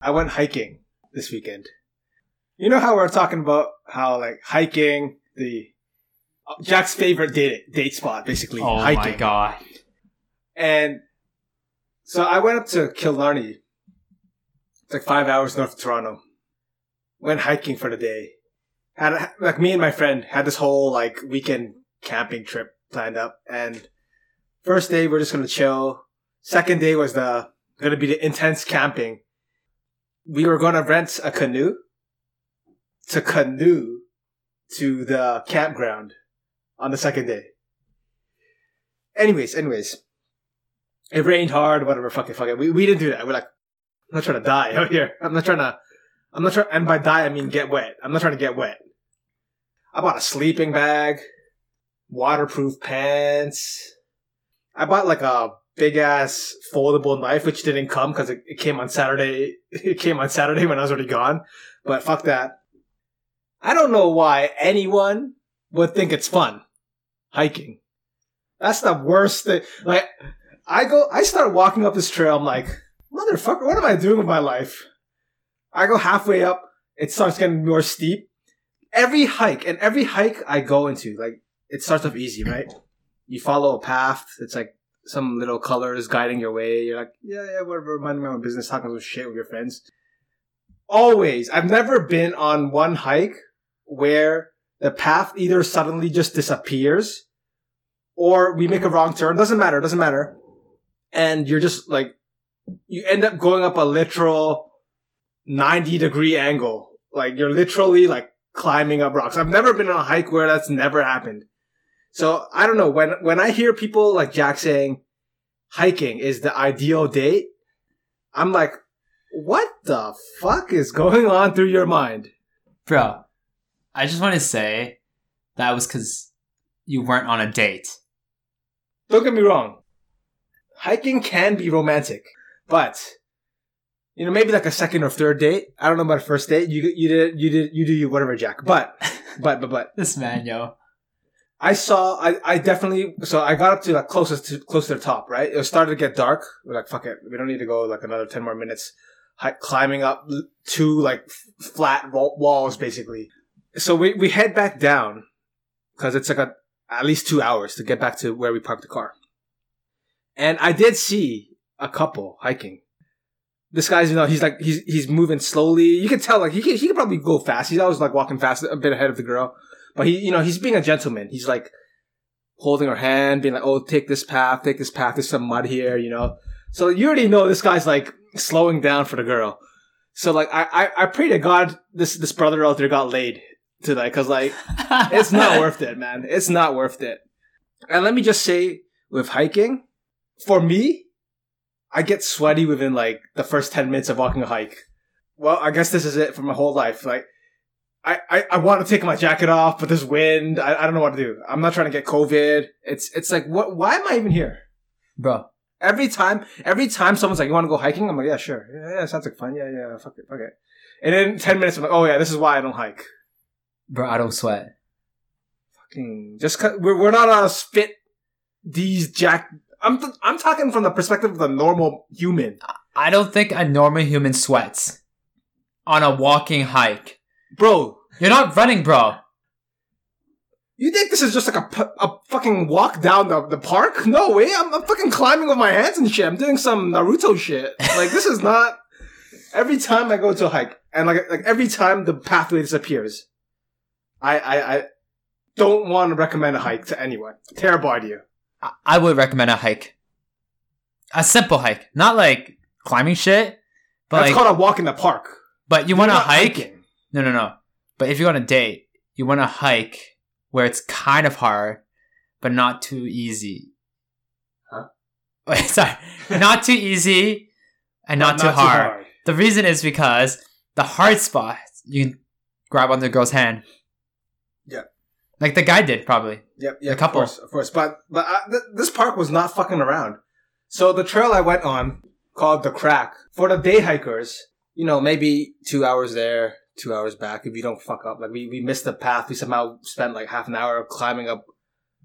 I went hiking this weekend. You know how we're talking about how like hiking the uh, Jack's favorite date date spot, basically Oh hiking. my god. And so I went up to Killarney. It's like five hours north of Toronto. Went hiking for the day. Had like me and my friend had this whole like weekend camping trip planned up. And first day we're just gonna chill. Second day was the gonna be the intense camping. We were gonna rent a canoe to canoe to the campground on the second day. Anyways, anyways, it rained hard, whatever, fuck it, fuck it. We, we didn't do that. We're like, I'm not trying to die out here. I'm not trying to, I'm not trying, and by die, I mean get wet. I'm not trying to get wet. I bought a sleeping bag, waterproof pants. I bought like a big ass foldable knife, which didn't come because it, it came on Saturday. It came on Saturday when I was already gone. But fuck that. I don't know why anyone would think it's fun hiking. That's the worst thing. Like, I go, I start walking up this trail. I'm like, motherfucker, what am I doing with my life? I go halfway up. It starts getting more steep. Every hike and every hike I go into, like, it starts off easy, right? You follow a path. It's like some little colors guiding your way. You're like, yeah, yeah, whatever. Mind my own business, talking some shit with your friends. Always. I've never been on one hike where the path either suddenly just disappears or we make a wrong turn. Doesn't matter. Doesn't matter. And you're just like, you end up going up a literal 90 degree angle. Like you're literally like climbing up rocks. I've never been on a hike where that's never happened. So I don't know. When, when I hear people like Jack saying hiking is the ideal date, I'm like, what the fuck is going on through your mind? Bro, I just want to say that was because you weren't on a date. Don't get me wrong. Hiking can be romantic, but you know, maybe like a second or third date. I don't know about a first date. You you did you did you do you whatever, Jack. But but but but This man, yo. I saw I I definitely so I got up to like closest to close to the top. Right, it started to get dark. We're like, fuck it, we don't need to go like another ten more minutes. Hi- climbing up two like f- flat wa- walls, basically. So we we head back down because it's like a at least two hours to get back to where we parked the car. And I did see a couple hiking. This guy's, you know, he's like, he's, he's moving slowly. You can tell, like, he can, he can probably go fast. He's always like walking fast, a bit ahead of the girl. But he, you know, he's being a gentleman. He's like holding her hand, being like, oh, take this path, take this path. There's some mud here, you know. So you already know this guy's like slowing down for the girl. So like, I, I, I pray to God this, this brother out there got laid today Cause like, it's not worth it, man. It's not worth it. And let me just say, with hiking, for me, I get sweaty within like the first 10 minutes of walking a hike. Well, I guess this is it for my whole life. Like, I, I, I want to take my jacket off, but there's wind. I, I don't know what to do. I'm not trying to get COVID. It's, it's like, what, why am I even here? Bro, Every time, every time someone's like, you want to go hiking? I'm like, yeah, sure. Yeah, yeah, sounds like fun. Yeah, yeah, fuck it, it. And then 10 minutes, I'm like, oh yeah, this is why I don't hike. bro, I don't sweat. Fucking just cause we're we're not on a spit these jack. I'm th- I'm talking from the perspective of the normal human, I don't think a normal human sweats on a walking hike. Bro. You're not running, bro. You think this is just like a, a fucking walk down the, the park? No way. I'm, I'm fucking climbing with my hands and shit. I'm doing some Naruto shit. Like this is not. Every time I go to a hike, and like like every time the pathway disappears, I I, I don't want to recommend a hike to anyone. Terrible idea. I- I would recommend a hike. A simple hike. Not like climbing shit, but That's like, called a walk in the park. but you want to hike? hiking. No, no, no. But if you're on a date, you want to hike where it's kind of hard, but not too easy. Huh? Wait, sorry. not too easy and not, But too, hard. The reason is because the hard spot, you can grab onto the girl's hand. Yeah. Like the guy did, probably. Yep, yeah, A couple. Of course, of course. But but uh, th- this park was not fucking around. So the trail I went on called the Crack for the day hikers. You know, maybe two hours there, two hours back. If you don't fuck up, like we we missed the path. We somehow spent like half an hour climbing up,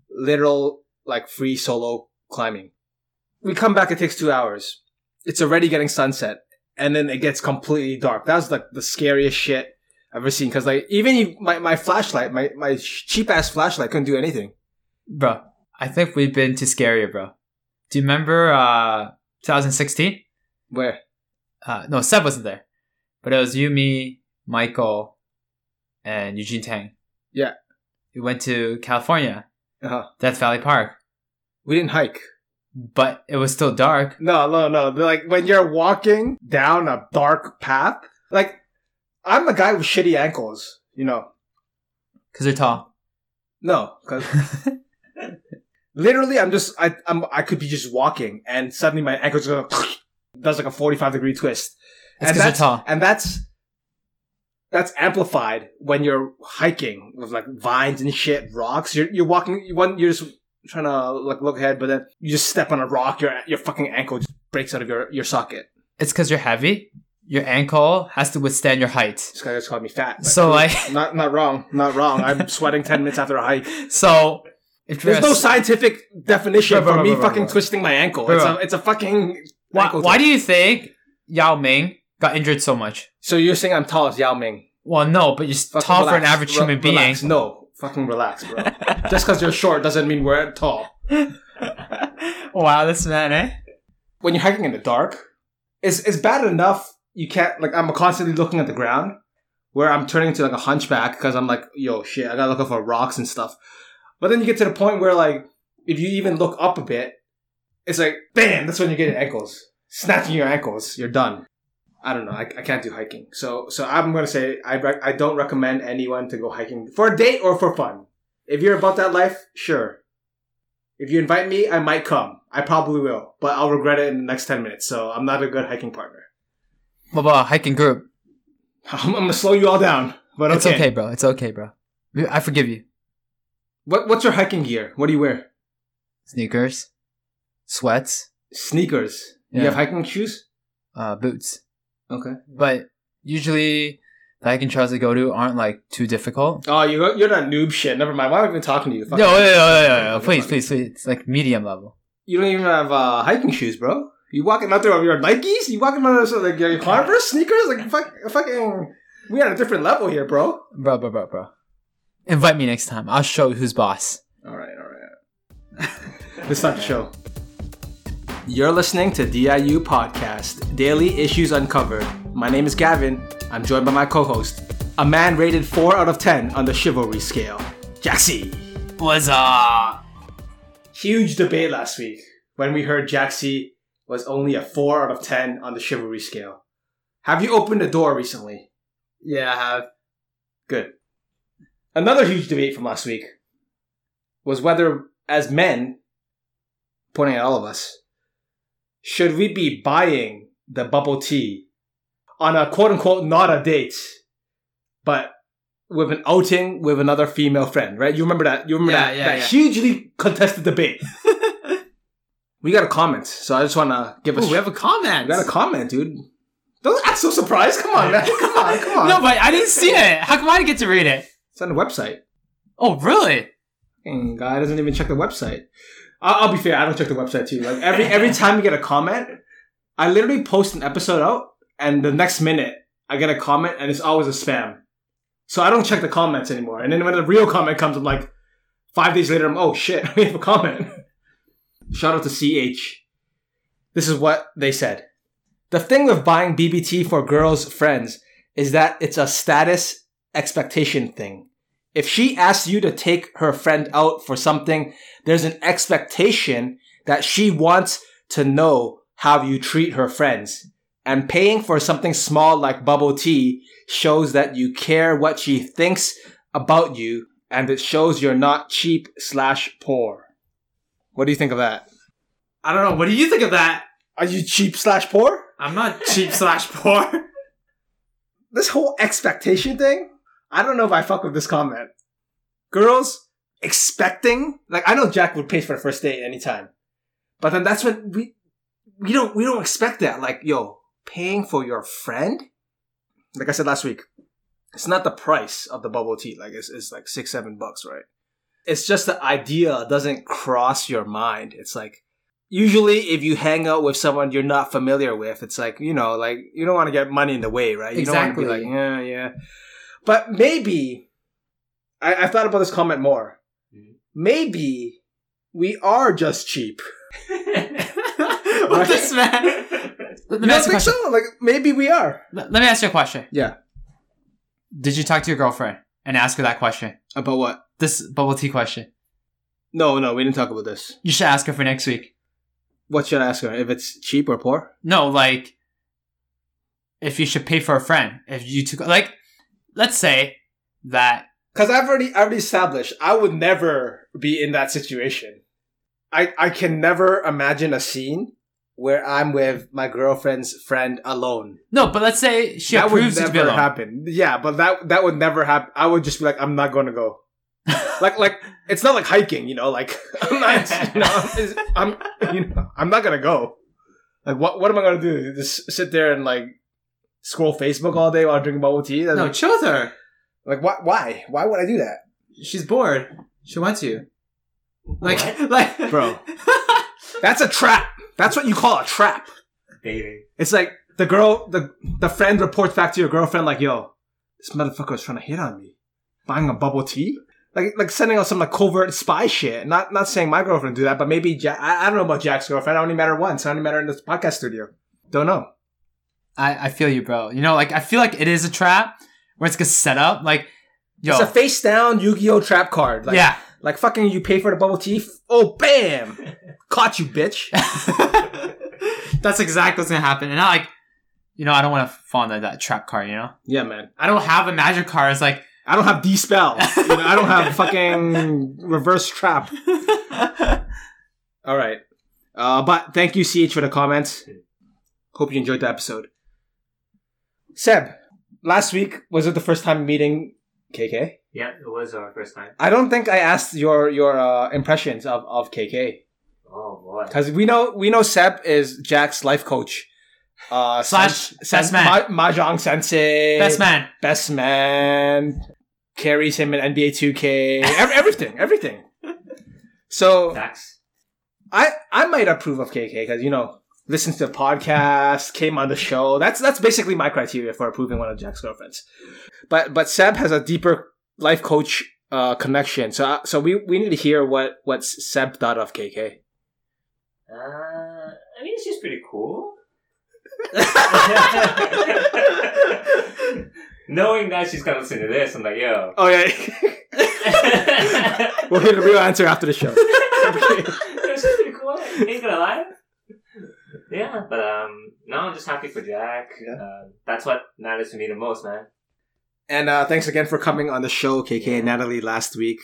literal like free solo climbing. We come back. It takes two hours. It's already getting sunset, and then it gets completely dark. That was like the scariest shit I've ever seen. Cause like even you, my my flashlight, my my cheap ass flashlight couldn't do anything. Bro, I think we've been to scarier, bro. Do you remember uh 2016? Where? Uh, no, Seb wasn't there, but it was you, me, Michael, and Eugene Tang. Yeah. We went to California, Uh-huh. Death Valley Park, We didn't hike. but it was still dark. No, no, no. Like when you're walking down a dark path, like I'm a guy with shitty ankles, you know. Cause they're tall. No, because literally, I'm just I I'm I could be just walking and suddenly my ankles go does like a 45 degree twist, It's and that's tall. and that's that's amplified when you're hiking with like vines and shit, rocks. You're you're walking, you want you're just trying to like look ahead, but then you just step on a rock, your your fucking ankle just breaks out of your your socket. It's cause you're heavy. Your ankle has to withstand your height. This guy just called me fat. So, like- not not wrong, not wrong. I'm sweating ten minutes after a hike. So There's no scientific definition Bro, bro, for bro, me fucking twisting my ankle. It's a it's a fucking. why, why do you think Yao Ming got injured so much? So you're saying I'm tall as Yao Ming? Well, no, but you're Fucking tall for an average Re- human being. relax. No, fucking relax, bro. Just because you're short doesn't mean we're tall. wow, this man, eh? When you're hiking in the dark, it's it's bad enough you can't like I'm constantly looking at the ground where I'm turning into like a hunchback because I'm like, yo, shit, I gotta look up for rocks and stuff. But then you get to the point where like if you even look up a bit, it's like bam, that's when you're getting ankles. Snatching your ankles, you're done. I don't know. I, I can't do hiking. So so I'm gonna say I I don't recommend anyone to go hiking for a date or for fun. If you're about that life, sure. If you invite me, I might come. I probably will, but I'll regret it in the next ten minutes. So I'm not a good hiking partner. What about a hiking group? I'm, I'm gonna slow you all down, but okay. It's okay, bro. It's okay, bro. I forgive you. What what's your hiking gear? What do you wear? Sneakers, sweats, Sneakers. You have hiking shoes? uh, boots. Okay. But usually the hiking trails I go to aren't like too difficult. Oh, you you're not noob shit. Never mind. Why am I even talking to you? No, Fuck. no, no, no, no, no, please, please, please. It's like medium level. You don't even have uh, hiking shoes, bro. You walking out there with your Nikes? You walking out there with like your Converse sneakers? Like fuck, fucking. We at a different level here, bro. Bro, bro, bro, bro. Invite me next time. I'll show you who's boss. All right, all right. Let's start the show. You're listening to DIU Podcast, Daily Issues Uncovered. My name is Gavin. I'm joined by my co-host, a man rated 4 out of 10 on the chivalry scale, Jaxie. What's up? Huge debate last week when we heard Jaxie was only a 4 out of 10 on the chivalry scale. Have you opened the door recently? Yeah, I have. Good. Another huge debate from last week was whether, as men, pointing at all of us, should we be buying the bubble tea on a quote unquote not a date, but with an outing with another female friend, right? You remember that? You remember Yeah, that, yeah, that yeah. hugely contested debate. we got a comment, so I just want to give us. Ooh, we have a comment. we got a comment, dude. Don't act so surprised. Come on, man. Come on, come on. no, but I didn't see it. How come I didn't get to read it? it's on the website. Oh, really? And guy doesn't even check the website. I'll, I'll be fair, I don't check the website too. Like every every time you get a comment, I literally post an episode out, and the next minute I get a comment, and it's always a spam. So I don't check the comments anymore. And then when the real comment comes, I'm like, five days later, I'm oh shit, we have a comment. Shout out to CH. This is what they said. The thing with buying BBT for girls' friends is that it's a status expectation thing. If she asks you to take her friend out for something, there's an expectation that she wants to know how you treat her friends. And paying for something small like bubble tea shows that you care what she thinks about you and it shows you're not cheap slash poor. What do you think of that? I don't know. What do you think of that? Are you cheap slash poor? I'm not cheap slash poor. this whole expectation thing, I don't know if I fuck with this comment. Girls expecting, like I know Jack would pay for the first date anytime, but then that's when we we don't we don't expect that. Like yo, paying for your friend, like I said last week, it's not the price of the bubble tea. Like it's it's like six seven bucks, right? It's just the idea doesn't cross your mind. It's like usually if you hang out with someone you're not familiar with, it's like you know, like you don't want to get money in the way, right? You don't want to Exactly. be like, yeah, yeah. But maybe I, I thought about this comment more. Mhm. Maybe we are just cheap. what this man? Let You me don't ask you a think question. so? Like maybe we are. Let let me ask you a question. Yeah. Did you talk to your girlfriend and ask her that question? About what? This bubble tea question. No, no, we didn't talk about this. You should ask her for next week. What should I ask her? If it's cheap or poor? No, like if you should pay for a friend. If you took like let's say that Because I've already, I already established I would never be in that situation. I, I can never imagine a scene where I'm with my girlfriend's friend alone. no, but let's say she that would approves be never happen. Yeah, but that that would never happen. I would just be like, I'm not going to go. like like it's not like hiking, you know. Like I'm not, you know, I'm, I'm you know, I'm not gonna go. Like what what am I gonna do? Just sit there and like scroll Facebook all day while drinking bubble tea? That's No, like, chill with her. like why why why would I do that? She's bored. She wants you. Like What? like Bro. That's a trap. That's what you call a trap. Dating. It's like the girl, the the friend reports back to your girlfriend like, "Yo, this motherfucker is trying to hit on me, buying a bubble tea." Like, like sending out some like covert spy shit. Not, not saying my girlfriend do that, but maybe Jack. I, I don't know about Jack's girlfriend. I only met her once. I only met her in this podcast studio. Don't know. I, I feel you, bro. You know, like I feel like it is a trap where it's gonna set up. Like, yo, It's a face down Yu-Gi-Oh trap card. Like, yeah. Like fucking, you pay for the bubble tea. Oh, bam! Caught you, bitch. That's exactly what's gonna happen. And I like, you know, I don't want to fall into that trap card. You know, Yeah, man. I don't have a magic card. It's like, I don't have D-spell. you know, I don't have fucking reverse trap. All right. Uh, but thank you, CH, for the comments. Hope you enjoyed the episode. Seb, last week was it the first time meeting KK? Yeah, it was our first time. I don't think I asked your your uh, impressions of, of KK Oh boy. because we know we know Seb is Jack's life coach. Uh, Slash sen- best sen- man. Ma- Mahjong sensei, best man. best man, carries him in NBA 2K, everything, everything. So Facts. I I might approve of KK because you know listens to the podcast, came on the show. That's that's basically my criteria for approving one of Jack's girlfriends. But but Seb has a deeper life coach uh, connection, so so we we need to hear what what Seb thought of KK. Uh, I mean, she's pretty cool. Knowing that she's gonna listen to this, I'm like, yo. Oh yeah, we'll hear the real answer after the show. Yeah, she's pretty cool. Ain't gonna lie. Yeah, but um, no, I'm just happy for Jack. Yeah. Uh, that's what matters to me the most, man. And uh, thanks again for coming on the show, KK and Natalie, last week.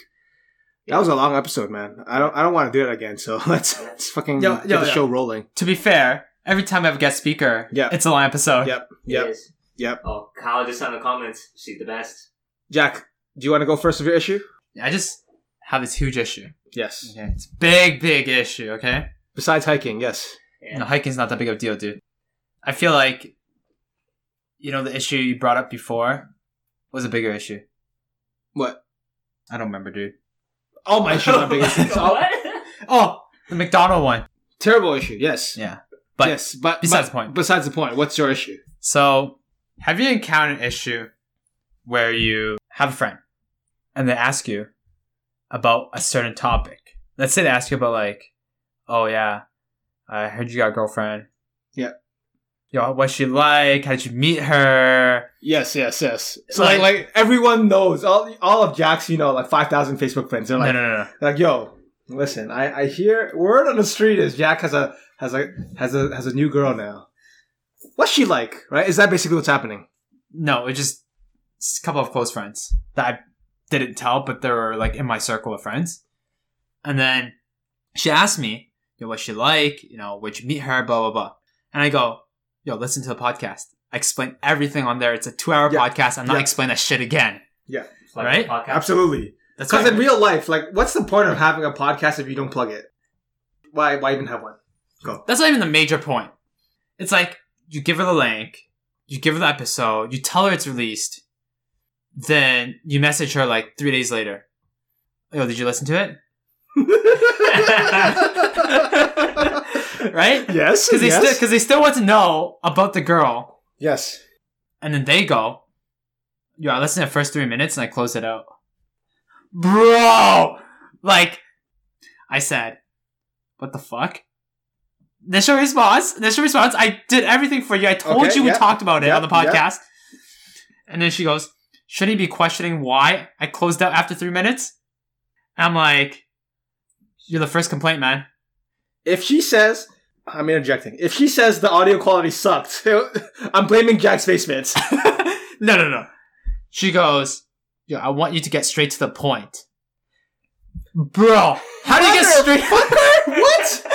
That was a long episode, man. I don't I don't want to do it again. So let's let's fucking Yo, get yo, the yo. show rolling. To be fair, every time I have a guest speaker, Yeah. it's a long episode. Yep, yep, is. yep. Oh, Kyle just on the comments. She's the best. Jack, do you want to go first with your issue? I just have this huge issue. Yes. Okay, it's a big, big issue. Okay, Besides hiking, yes. Yeah. no, hiking's not that big of a deal, dude. I feel like, you know, the issue you brought up before was a bigger issue. What? I don't remember, dude. All my issues are big issues. All- what? Oh, the McDonald one. Terrible issue. Yes. Yeah, but yes, but besides but- the point. Besides the point. What's your issue? So, have you encountered an issue where you have a friend and they ask you about a certain topic? Let's say they ask you about like, oh yeah, I heard you got a girlfriend. Yeah. Yo, what's she like? How did you meet her? Yes, yes, yes. So Like- like, like everyone knows all all of Jack's, you know, like five thousand Facebook friends. They're like, no, no, no. like, yo, listen, I, I hear word on the street is Jack has a has a has a has a new girl now. What's she like? Right? Is that basically what's happening? No, it's just a couple of close friends that I didn't tell, but they were like in my circle of friends. And then she asked me, yo, what's she like? You know, where'd you meet her? Blah, blah, blah. And I go, yo, listen to the podcast. I explain everything on there. It's a two hour Yeah. podcast. I'm not Yeah. explaining that shit again. Yeah. Right? Absolutely. That's Because in real life, like, what's the point of having a podcast if you don't plug it? Why why even have one? Go. That's not even the major point. It's like you give her the link, you give her the episode, you tell her it's released, then you message her like three days later. Yo, did you listen to it? right? Yes. Because they yes. still because they still want to know about the girl, yes. and then they go, "Yo, I listened to the first three minutes and I closed it out." Bro, like I said, what the fuck? Initial response. Initial response. I did everything for you. I told Okay, you we talked about it Yeah, on the yeah. podcast. And then she goes, "Shouldn't he be questioning why I closed out after three minutes?" I'm like, "You're the first complaint, man." If she says, I'm interjecting. If she says the audio quality sucked, I'm blaming Jack's basements. no, no, no. She goes, "Yo, I want you to get straight to the point." Bro, how do you get straight? what?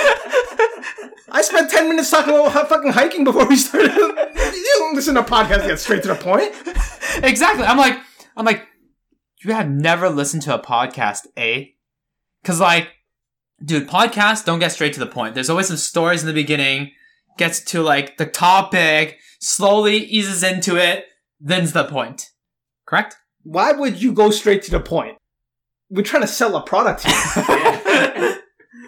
I spent 10 minutes talking about fucking hiking before we started. you don't listen to podcasts get straight to the point. exactly. I'm like, I'm like, you have never listened to a podcast, eh? Because like, dude, podcasts don't get straight to the point. There's always some stories in the beginning, gets to like the topic, slowly eases into it, then's the point. Correct? Why would you go straight to the point? We're trying to sell a product here.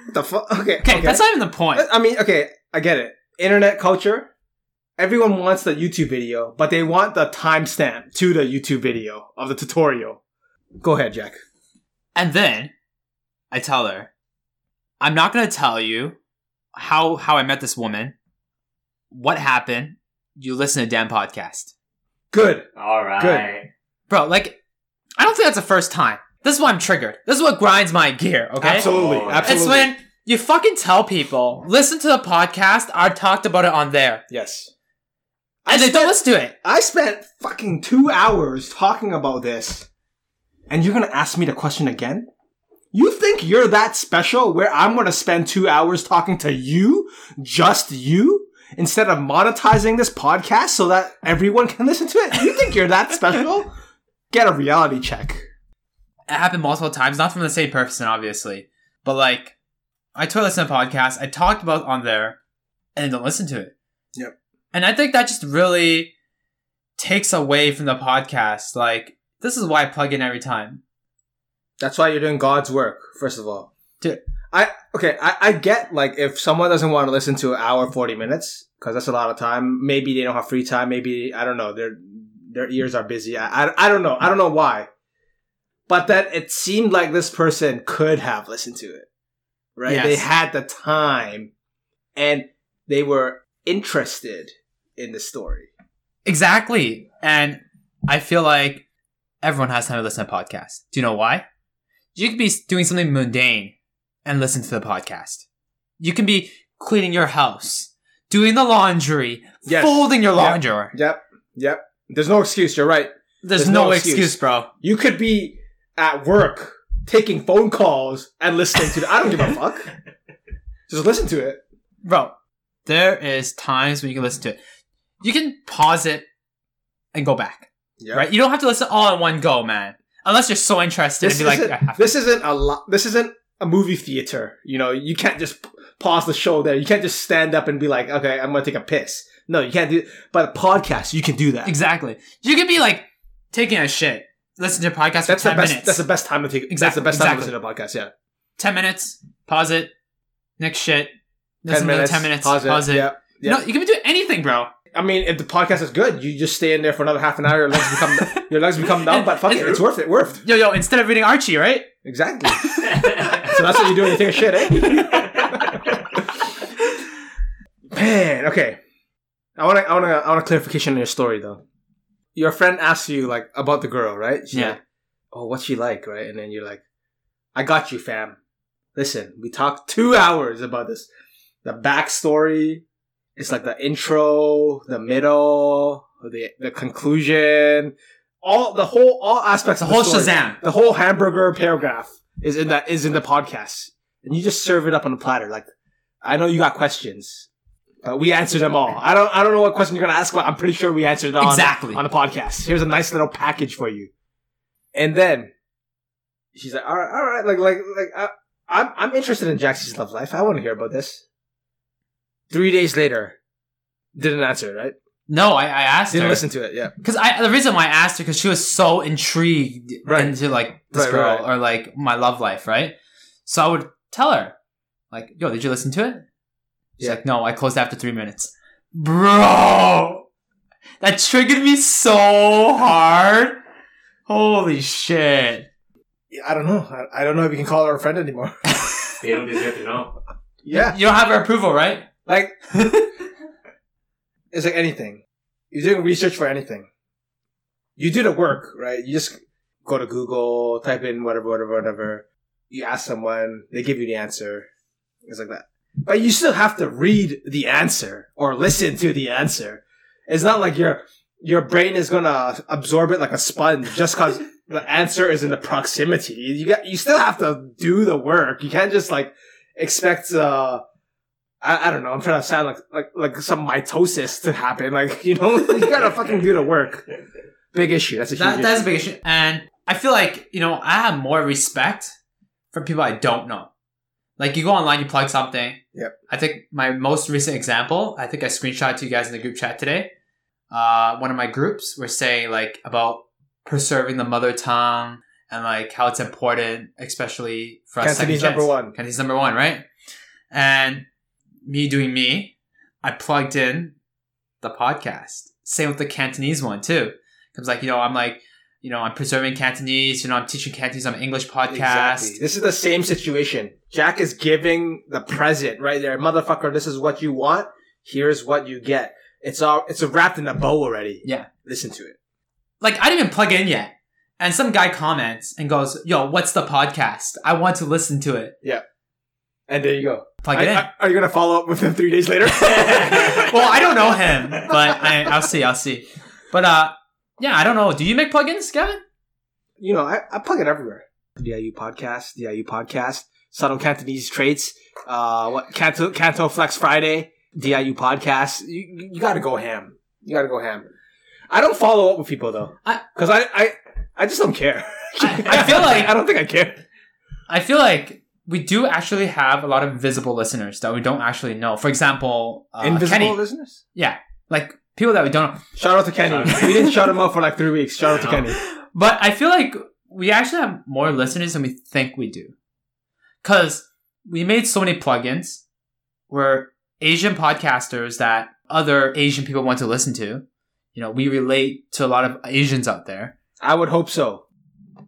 What the fuck? Okay, Okay, that's not even the point. I mean, okay, I get it. Internet culture. Everyone wants the YouTube video, but they want the timestamp to the YouTube video of the tutorial. Go ahead, Jack. And then I tell her, I'm not gonna tell you how how I met this woman, what happened. You listen to Dan podcast. Good. All right. Good. Bro, like, I don't think that's the first time. This is why I'm triggered. This is what grinds my gear, okay? Absolutely. Oh, absolutely. It's when you fucking tell people, listen to the podcast, I talked about it on there. yes. And I they don't spent, listen to it. I spent fucking two hours talking about this, and you're gonna ask me the question again? You think you're that special where I'm gonna spend two hours talking to you, just you, instead of monetizing this podcast so that everyone can listen to it? You think you're that special? Get a reality check. It happened multiple times, not from the same person, obviously. But like, I told listen to podcast, I talked about on there, and they don't listen to it. Yep. And I think that just really takes away from the podcast. Like, this is why I plug in every time. That's why you're doing God's work, first of all. Dude. I okay, I, I get like if someone doesn't want to listen to an hour forty minutes, because that's a lot of time, maybe they don't have free time, maybe I don't know, their their ears are busy. I, I, I don't know. I don't know why. But that it seemed like this person could have listened to it. Right? Yes. They had the time and they were interested in the story. Exactly. And I feel like everyone has time to listen to podcasts. Do you know why? You could be doing something mundane and listen to the podcast. You can be cleaning your house, doing the laundry, Yes. folding your laundry. Yep. Yep. There's no excuse, you're right. There's, There's no, no excuse. excuse. bro. You could be at work taking phone calls and listening to it. I don't give a fuck. Just listen to it. Bro, there is times when you can listen to it. You can pause it and go back, Yeah. right? You don't have to listen all in one go, man. Unless you're so interested This and be like, isn't, I this isn't a lo- this isn't a movie theater. You know, you can't just pause the show there. You can't just stand up and be like, okay, I'm gonna take a piss. No, you can't do. But a podcast, you can do that. Exactly. You could be like taking a shit, listen to a podcast That's for the best. minutes. That's the best time to take. Exactly. That's the best time to listen to a podcast. Yeah. 10 minutes, pause it, next shit, listen Ten minutes. 10 minutes, Pause it. Yeah. You know, you can be doing anything, bro. I mean, if the podcast is good, you just stay in there for another half an hour. Your legs become your legs become numb. But fuck it, it's worth it. Worth Yo, yo, instead of reading Archie, right? exactly. So that's what you do when you take a shit, eh? Man, okay. I want to, I want to, I want a clarification on your story though. Your friend asks you like about the girl, right? She's Yeah. like, oh, what's she like, right? And then you're like, I got you, fam. Listen, we talked two hours about this. The backstory. It's like the intro, the middle, the the conclusion, all the whole all aspects The of whole story. Shazam. The whole hamburger paragraph is in that is in the podcast, and you just serve it up on a platter. Like, I know you got questions. Uh, we answered them all. I don't. I don't know what question you're gonna ask, but I'm pretty sure we answered it on Exactly. on the podcast. Here's a nice little package for you. And then she's like, "All right, all right, like, like, like, uh, I'm I'm interested in Jackson's love life. I want to hear about this." Three days later, didn't answer. Right? No, I, I asked Didn't her. listen to it. Yeah. Because I the reason why I asked her because she was so intrigued Right. into like this Right, girl right, or like my love life, right? So I would tell her, like, yo, did you listen to it? She's Yeah. like, no, I closed after three minutes. Bro! That triggered me so hard. Holy shit. Yeah, I don't know. I, I don't know if you can call her a friend anymore. They don't deserve to know. yeah, You don't have her approval, right? Like it's like anything. You're doing research for anything. You do the work, right? You just go to Google, type in whatever, whatever, whatever. You ask someone, they give you the answer. It's like that. But you still have to read the answer or listen to the answer. It's not like your your brain is gonna absorb it like a sponge just because the answer is in the proximity. You got you still have to do the work. You can't just like expect uh I, I don't know. I'm trying to sound like like like some mitosis to happen. Like you know, you gotta fucking do the work. Big issue. That's a huge That, that's a big issue. And I feel like, you know, I have more respect for people I don't know. Like you go online, you plug something. Yep. I think my most recent example, I think I screenshot to you guys in the group chat today. Uh, one of my groups were saying like about preserving the mother tongue and like how it's important, especially for us Cantonese number one. Cantonese number one, right? And me doing me, I plugged in the podcast. Same with the Cantonese one too. Cause like, you know, I'm like, you know, I'm preserving Cantonese, you know, I'm teaching Cantonese on English podcast. Exactly. This is the same situation. Jack is giving the present right there. Motherfucker, this is what you want. Here's what you get. It's all it's wrapped in a bow already. Yeah. Listen to it. Like, I didn't even plug in yet. And some guy comments and goes, yo, what's the podcast? I want to listen to it. And there you go. Plug Are, it in. are- are you gonna follow up with him three days later? well, I don't know him, but I, I'll see, I'll see. But, uh, yeah, I don't know. Do you make plugins, Gavin? you know, I, I plug it everywhere. DIU podcast, DIU podcast, subtle Cantonese traits, uh, what Canto Canto Flex Friday, DIU podcast. You you gotta go ham. You gotta go ham. I don't follow up with people though, I- because I, I I just don't care. I- I feel like- I don't think I care. I feel like we do actually have a lot of visible listeners that we don't actually know. For example, uh, Invisible Kenny. listeners. Yeah. Like people that we don't know. Shout out to Kenny. We didn't shout him out for like three weeks. Shout out to Kenny. But I feel like we actually have more listeners than we think we do. Cause we made so many plugins where Asian podcasters that other Asian people want to listen to. You know, we relate to a lot of Asians out there. I would hope so.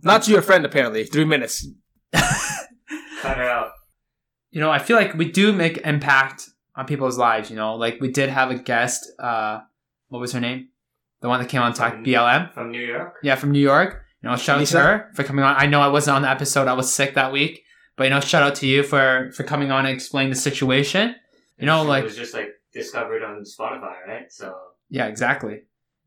Not to your friend, apparently. Three minutes. Cut her out. You know, I feel like we do make impact on people's lives, you know, like we did have a guest, uh, what was her name? The one that came on talk BLM. From New York. Yeah, from New York. You know, shout out to her for coming on. I know I wasn't on the episode. I was sick that week. But you know, shout out to you for for coming on and explaining the situation. You know, like It was just like discovered on Spotify, right? So yeah, exactly.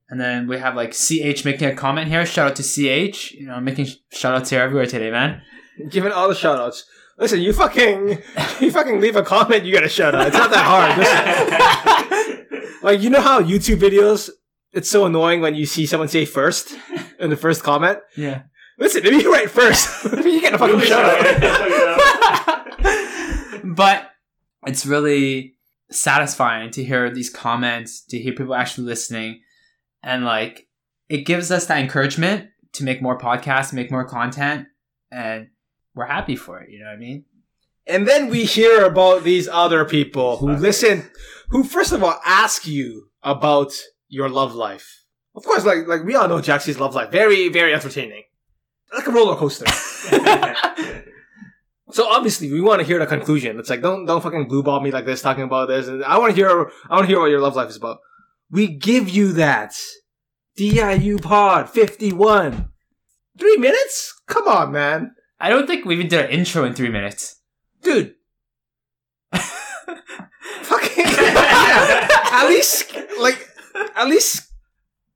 And then we have like CH making a comment here. Shout out to CH. You know, making sh- shout outs here everywhere today, man. Giving all the shout outs. Listen, you fucking, you fucking leave a comment, you get a shout out. It's not that hard. Like, you know how YouTube videos, it's so annoying when you see someone say first in the first comment? Yeah. Listen, if you write first, you get a fucking shout out. but it's really satisfying to hear these comments, to hear people actually listening, and like it gives us that encouragement to make more podcasts, make more content, and we're happy for it. You know what I mean? And then we hear about these other people who listen, who first of all ask you about your love life. Of course, like like we all know Jaxie's love life. Very, very entertaining. Like a roller coaster. So obviously we want to hear the conclusion. It's like don't don't fucking blue ball me like this talking about this. And I want to hear I want to hear what your love life is about. We give you that. DIU pod 51. 3 minutes? Come on, man. I don't think we even did an intro in three minutes. Dude. fucking yeah. At least like at least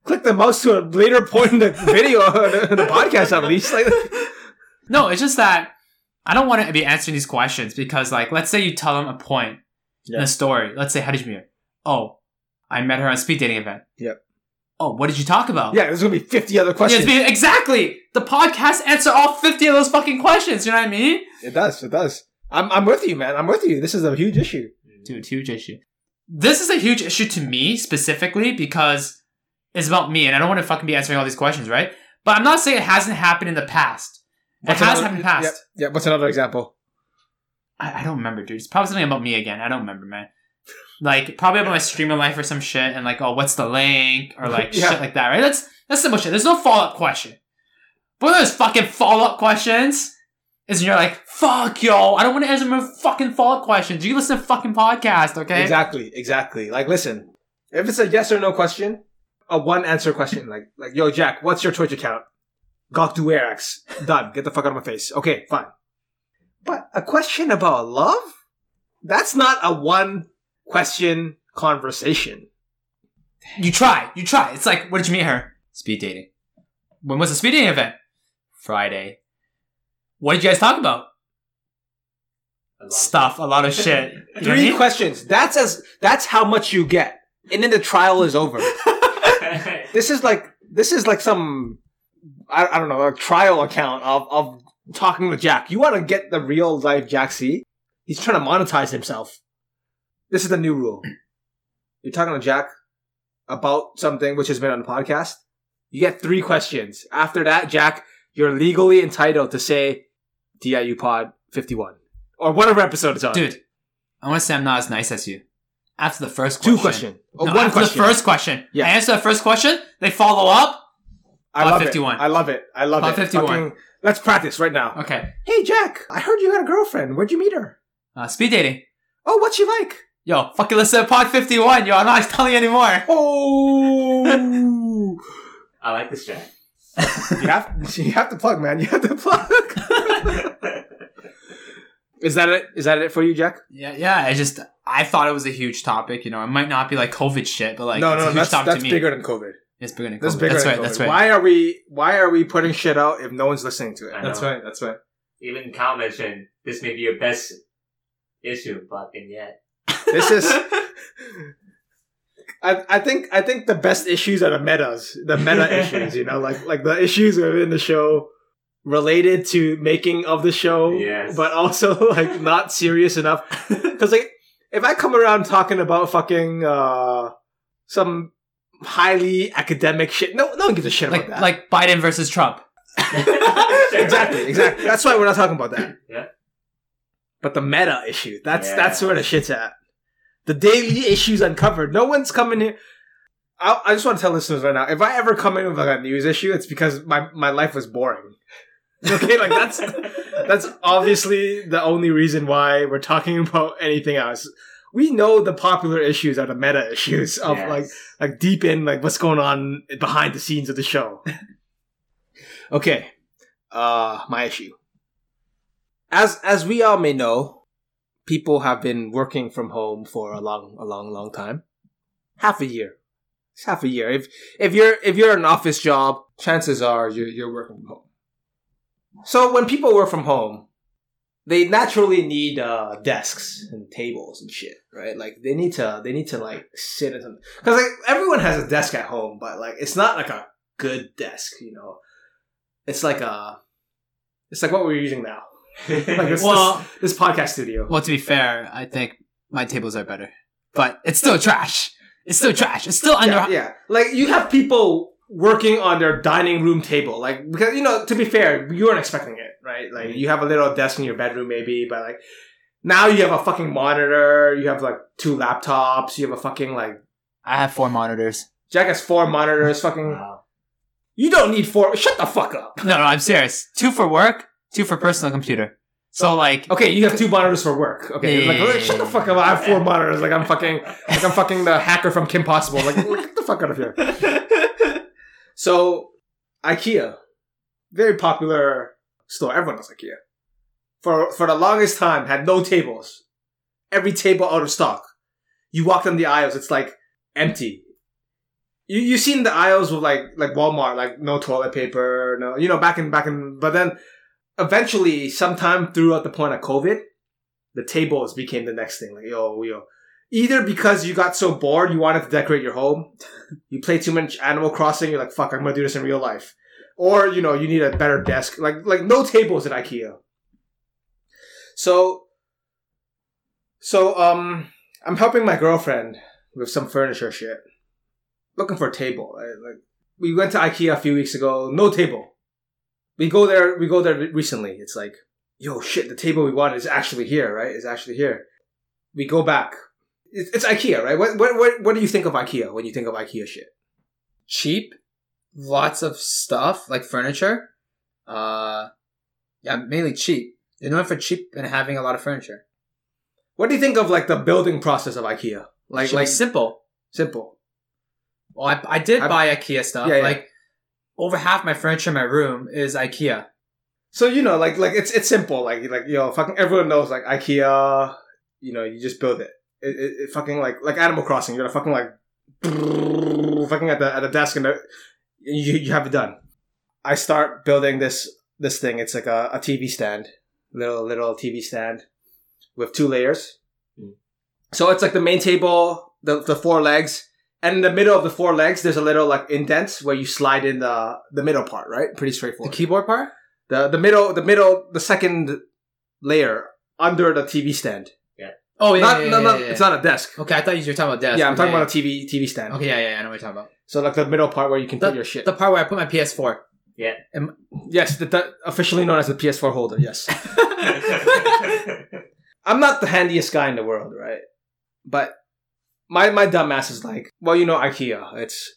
click the mouse to a later point in the video or the, the podcast at least like No, it's just that I don't want to be answering these questions because, like, let's say you tell them a point in a story. Let's say, how did you meet her? Oh, I met her on a speed dating event. Yep. Oh, what did you talk about? Yeah, there's to be 50 other questions. be- exactly. The podcast answer all 50 of those fucking questions. You know what I mean? It does. It does. I'm, I'm with you, man. I'm with you. This is a huge issue. Dude, huge issue. This is a huge issue to me specifically because it's about me and I don't want to fucking be answering all these questions, right? But I'm not saying it hasn't happened in the past. It has another- happened in the past. Yeah, Yep. What's another example? I, I don't remember, dude. It's probably something about me again. I don't remember, man. Like probably about my streaming life or some shit, and like, oh, what's the link or like Yeah. shit like that, right? That's that's simple shit. There's no follow up question, but there's fucking follow up questions. Is you're like, fuck yo, I don't want to answer my fucking follow up questions. You listen to fucking podcast, okay? Exactly, exactly. Like, listen, if it's a yes or no question, a one answer question, like, like, yo, Jack, what's your Twitch account? Gok Duerax. Done. Get the fuck out of my face. Okay, fine. But a question about love? That's not a one question conversation. You try, you try. It's like, what did you meet her? Speed dating. When was the speed dating event? Friday. What did you guys talk about? A. Stuff, a lot of shit. You know I Three mean? questions. That's as that's how much you get. And then the trial is over. this is like this is like some I, I don't know, a trial account of, of talking with Jack. You want to get the real life Jack C? He's trying to monetize himself. This is the new rule. You're talking to Jack about something which has been on the podcast. You get three questions. After that, Jack, you're legally entitled to say DIU Pod 51 or whatever episode it's on. Dude, I want to say I'm not as nice as you. After the first question. two question. Oh, No, one after question. the first question. Yeah. I answer the first question, they follow up. I Pod love 51. it. I love it. I love Pod it. 51. Fucking- let's practice right now. Okay. Hey, Jack, I heard you had a girlfriend. Where'd you meet her? Uh, speed dating. Oh, what's she like? Yo, fucking listen to Pod 51. Yo, I'm not telling you anymore. Oh, I like this Jack. you have you have to plug, man. You have to plug. Is that it? Is that it for you, Jack? Yeah, yeah. I just, I thought it was a huge topic. You know, it might not be like COVID shit, but like, no, it's a no, huge that's topic that's to me. bigger than COVID. It's bigger than COVID. That's bigger that's than right. COVID. That's right. Why are we Why are we putting shit out if no one's listening to it? I That's know. right. That's right. Even Kyle mentioned this may be your best issue, but and yet. This is. I, I think I think the best issues are the metas, the meta issues. You know, like like the issues within the show related to making of the show, Yes. but also like not serious enough. Because like if I come around talking about fucking uh some highly academic shit, no no one gives a shit Like, about that. like Biden versus Trump. exactly, exactly. That's why we're not talking about that. Yeah. But the meta issue, that's Yeah. that's where the shit's at. The daily issues uncovered. No one's coming here. I, I just want to tell listeners right now: if I ever come in with like a news issue, it's because my my life was boring. Okay, like that's that's obviously the only reason why we're talking about anything else. We know the popular issues are the meta issues of Yes. like like deep in like what's going on behind the scenes of the show. okay, uh, my issue. As as we all may know, people have been working from home for a long a long long time, half a year. It's half a year. If if you're if you're an office job, chances are you're you're working from home. So when people work from home, they naturally need uh, desks and tables and shit, right? Like they need to they need to like sit at something because like everyone has a desk at home, but like it's not like a good desk, you know. It's like a it's like what we're using now, like this, Well- this, this podcast studio. Well, to be fair, I think my tables are better, but it's still trash. It's still trash. It's still under. yeah, yeah, like you have people working on their dining room table, like because you know to be fair, you weren't expecting it, right? Like mm-hmm. you have a little desk in your bedroom, maybe, but like now you have a fucking monitor, you have like two laptops, you have a fucking like I have four monitors. Jack has four monitors. Fucking, Wow. you don't need four. Shut the fuck up. No, no, I'm serious. Two for work, two for personal computer. So like, Okay, you have two monitors for work. Okay, Yeah, like yeah, shut the fuck up. I have four monitors. Like I'm fucking, like I'm fucking the hacker from Kim Possible. Like get the fuck out of here. So, IKEA, very popular store. Everyone knows IKEA. For for the longest time, had no tables. Every table out of stock. You walk down the aisles, it's like empty. You you seen the aisles with like like Walmart, like no toilet paper, no you know back in back in. But then eventually, sometime throughout the point of COVID, the tables became the next thing. Like yo yo. Either because you got so bored you wanted to decorate your home, you play too much Animal Crossing, you're like, fuck, I'm gonna do this in real life. Or, you know, you need a better desk. Like like no tables at IKEA. So So um I'm helping my girlfriend with some furniture shit. Looking for a table. Right? Like we went to IKEA a few weeks ago, no table. We go there we go there recently. It's like, yo shit, the table we wanted is actually here, right? Is actually here. We go back. It's, it's IKEA, right? What, what what what do you think of IKEA when you think of IKEA shit? cheap, lots of stuff like furniture. Uh, yeah, mainly cheap. They're known for cheap and having a lot of furniture. What do you think of like the building process of IKEA? Like like simple. simple. Well, I, I did I- buy IKEA stuff. Yeah, yeah. Like over half my furniture in my room is IKEA. So you know, like like it's it's simple. Like like you know, fucking everyone knows like IKEA. You know, you just build it. It, it, it fucking like like Animal Crossing. You're gonna fucking like fucking at the at the desk and the, you you have it done. I start building this this thing. It's like a, a TV stand, little little TV stand with two layers. Mm. So it's like the main table, the the four legs, and in the middle of the four legs, there's a little like indent where you slide in the the middle part. Right, pretty straightforward. The keyboard part? The the middle the middle the second layer under the TV stand. Yeah. Oh yeah, not, yeah, no, yeah, no, yeah, yeah. it's not a desk. Okay, I thought you were talking about desk. yeah, I'm talking Okay, about a TV TV stand. Okay, yeah, yeah, I know what you're talking about. So like the middle part where you can put your shit. The part where I put my PS4. Yeah. yes, the, the officially known as the PS4 holder. Yes, I'm not the handiest guy in the world, right? But my my dumb ass is like, well, you know, IKEA. It's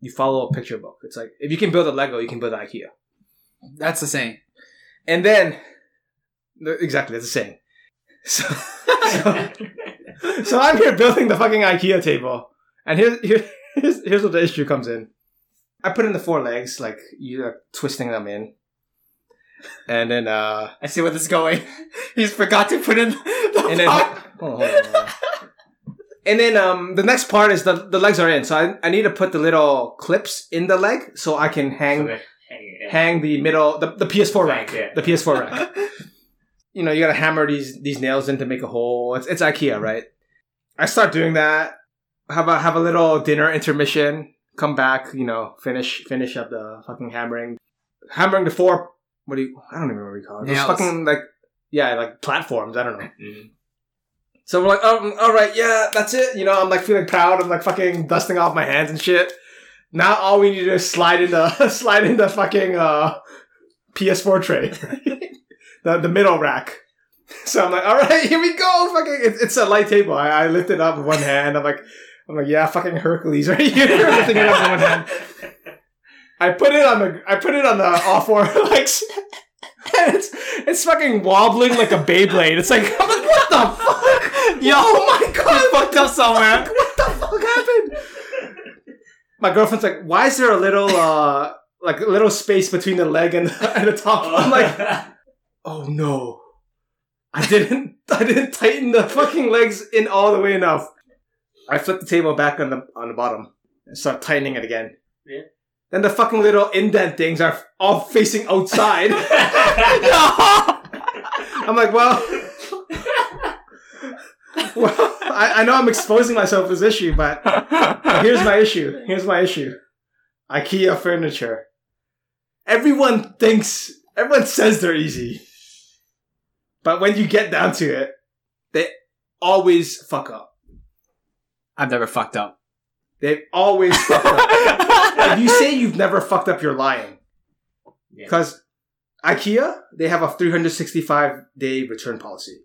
you follow a picture book. It's like if you can build a Lego, you can build IKEA. That's the saying. And then exactly that's the saying. So, so So I'm here building the fucking IKEA table, and here's here, here's here's where the issue comes in. I put in the four legs, like you're twisting them in, and then uh, I see where this is going. He's forgot to put in the and then hold on, hold on, hold on. And then um, the next part is the the legs are in, so I, I need to put the little clips in the leg so I can hang Okay. Hang yeah. hang the middle the, the PS4 rack, Yeah. the PS4 rack. you know, you gotta hammer these these nails in to make a hole. It's it's IKEA, right? I start doing that. Have a have a little dinner intermission. Come back, you know, finish finish up the fucking hammering, hammering the four. What do you? I don't even remember what you call it. Those fucking like yeah, like platforms. I don't know. Mhm. So we're like, oh, all right, yeah, that's it. You know, I'm like feeling proud. I'm like fucking dusting off my hands and shit. Now all we need to do is slide in the slide in the fucking uh, PS4 tray, the the middle rack. So I'm like, all right, here we go. Fucking, it, it's a light table. I, I lift it up with one hand. I'm like, I'm like, yeah, fucking Hercules right here, lifting it up with one hand. I put it on the I put it on the all four legs. And it's it's fucking wobbling like a Beyblade. It's like, I'm like what the fuck? Yo, oh my god, fucked up somewhere. what the fuck happened? My girlfriend's like, why is there a little uh like a little space between the leg and, and the top? I'm like, oh no. I didn't I didn't tighten the fucking legs in all the way enough. I flip the table back on the on the bottom and start tightening it again. Yeah. Then the fucking little indent things are all facing outside. I'm like, well, well, I, I know I'm exposing myself to this issue, but here's my issue. Here's my issue. IKEA furniture. Everyone thinks, everyone says they're easy. But when you get down to it, they always fuck up. I've never fucked up. They always fuck up. if you say you've never fucked up, you're lying. Yeah. Because IKEA, they have a 365 day return policy.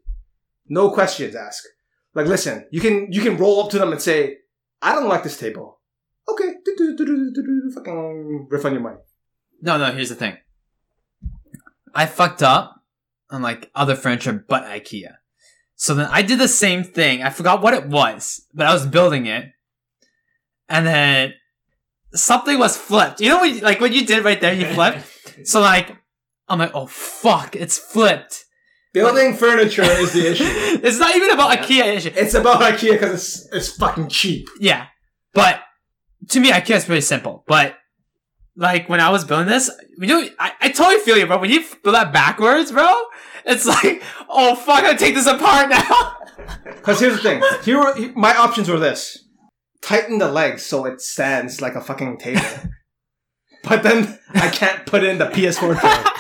No questions asked. Like, listen, you can you can roll up to them and say, "I don't like this table." Okay, fucking refund your money. No, no, here's the thing. I fucked up on like other furniture but IKEA. So then I did the same thing. I forgot what it was, but I was building it. And then something was flipped. You know what like what you did right there, you flipped? So like I'm like, oh fuck, it's flipped. Building furniture is the issue. it's not even about Yeah. IKEA issue. It's about IKEA because it's it's fucking cheap. Yeah. But to me, IKEA is pretty simple. But like when I was building this, you know, I, I totally feel you, bro. When you build that backwards, bro, it's like, oh fuck, I gotta take this apart now. Because here's the thing. Here, were, my options were this: tighten the legs so it stands like a fucking table. but then I can't put in the PS4 tray.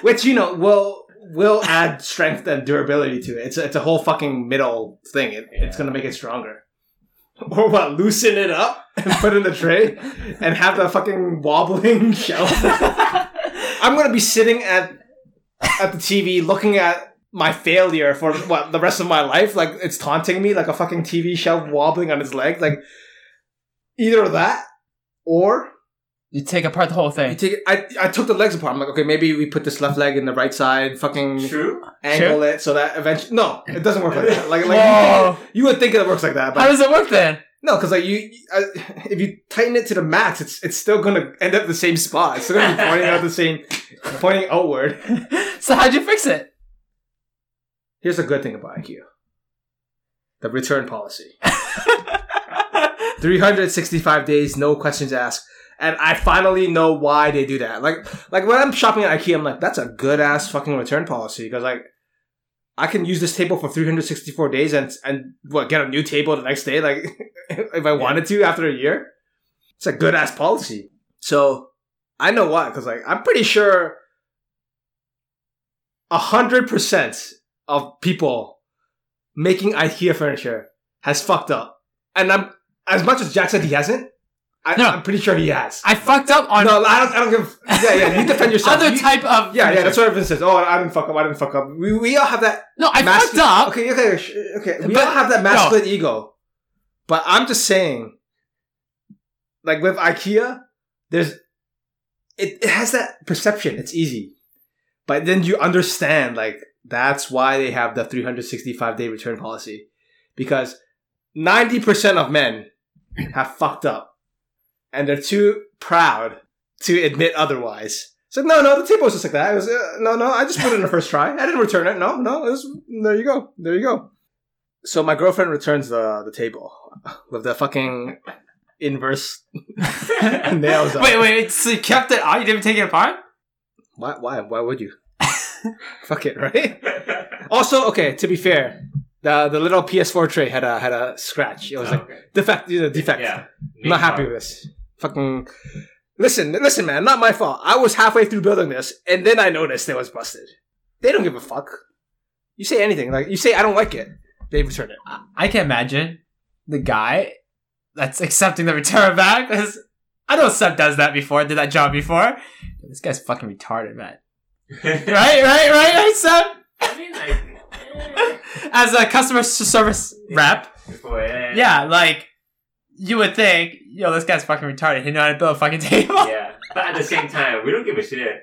which you know will will add strength and durability to it. It's a, it's a whole fucking middle thing. It, It's gonna make it stronger. Or what? Loosen it up and put in the tray and have the fucking wobbling shelf. I'm gonna be sitting at at the TV looking at my failure for what the rest of my life. Like it's taunting me like a fucking TV shelf wobbling on its leg. Like either that or You take apart the whole you thing. take it. I I took the legs apart. I'm like, okay, maybe we put this left leg in the right side. Fucking True. angle it so that eventually. No, it doesn't work like that. Like like you, Whoa. you would think it works like that, but How does it work then? no, because like you, uh, if you tighten it to the max, it's it's still gonna end up the same spot. It's still gonna be pointing out the same, pointing outward. so how'd you fix it? Here's the good thing about IKEA: the return policy. 365 days, no questions asked. And I finally know why they do that. Like, like when I'm shopping at IKEA, I'm like, that's a good ass fucking return policy because like, I can use this table for 364 days and and what get a new table the next day, like if I wanted to after a year. It's a good ass policy. So I know why because like I'm pretty sure a hundred percent of people making IKEA furniture has fucked up, and I'm as much as Jack said he hasn't. I, No. I'm pretty sure he has. I fucked up on no, I don't. I don't give. Yeah, yeah. You defend yourself. other You- type of Yeah, yeah. That's what everyone says. Oh, I didn't fuck up. I didn't fuck up. We, we all have that. No, I mas- fucked up. Okay, okay, okay. We But- all have that masculine ego. But I'm just saying, like with IKEA, there's it, it has that perception. It's easy, but then you understand like that's why they have the 365 day return policy because 90 percent of men have fucked up, and they're too proud to admit otherwise. So no, no, the table was just like that. It was uh, no, no. I just put it in the first try. I didn't return it. No, no. It was, there you go. There you go. So my girlfriend returns the the table with the fucking inverse nails. wait, it. wait. So you kept it out? You didn't take it apart? Why? Why? Why would you? Fuck it, right? Also, okay. To be fair, the the little PS4 tray had a had a scratch. It was like okay. defect. You know, defect. Yeah. I'm not happy with this. Fucking listen, listen, man. Not my fault. I was halfway through building this, and then I noticed it was busted. They don't give a fuck. You say anything, like you say, I don't like it. They return it. I- I can imagine the guy that's accepting the return back. I know Seb does that before, did that job before. This guy's fucking retarded, man. Right, right, right, right, Seb? I mean, like. eh, As a customer service rep, before, yeah. yeah, like, you would think, yo, this guy's fucking retarded. He know how to build a fucking table. Yeah. But at the same time, we don't give a shit.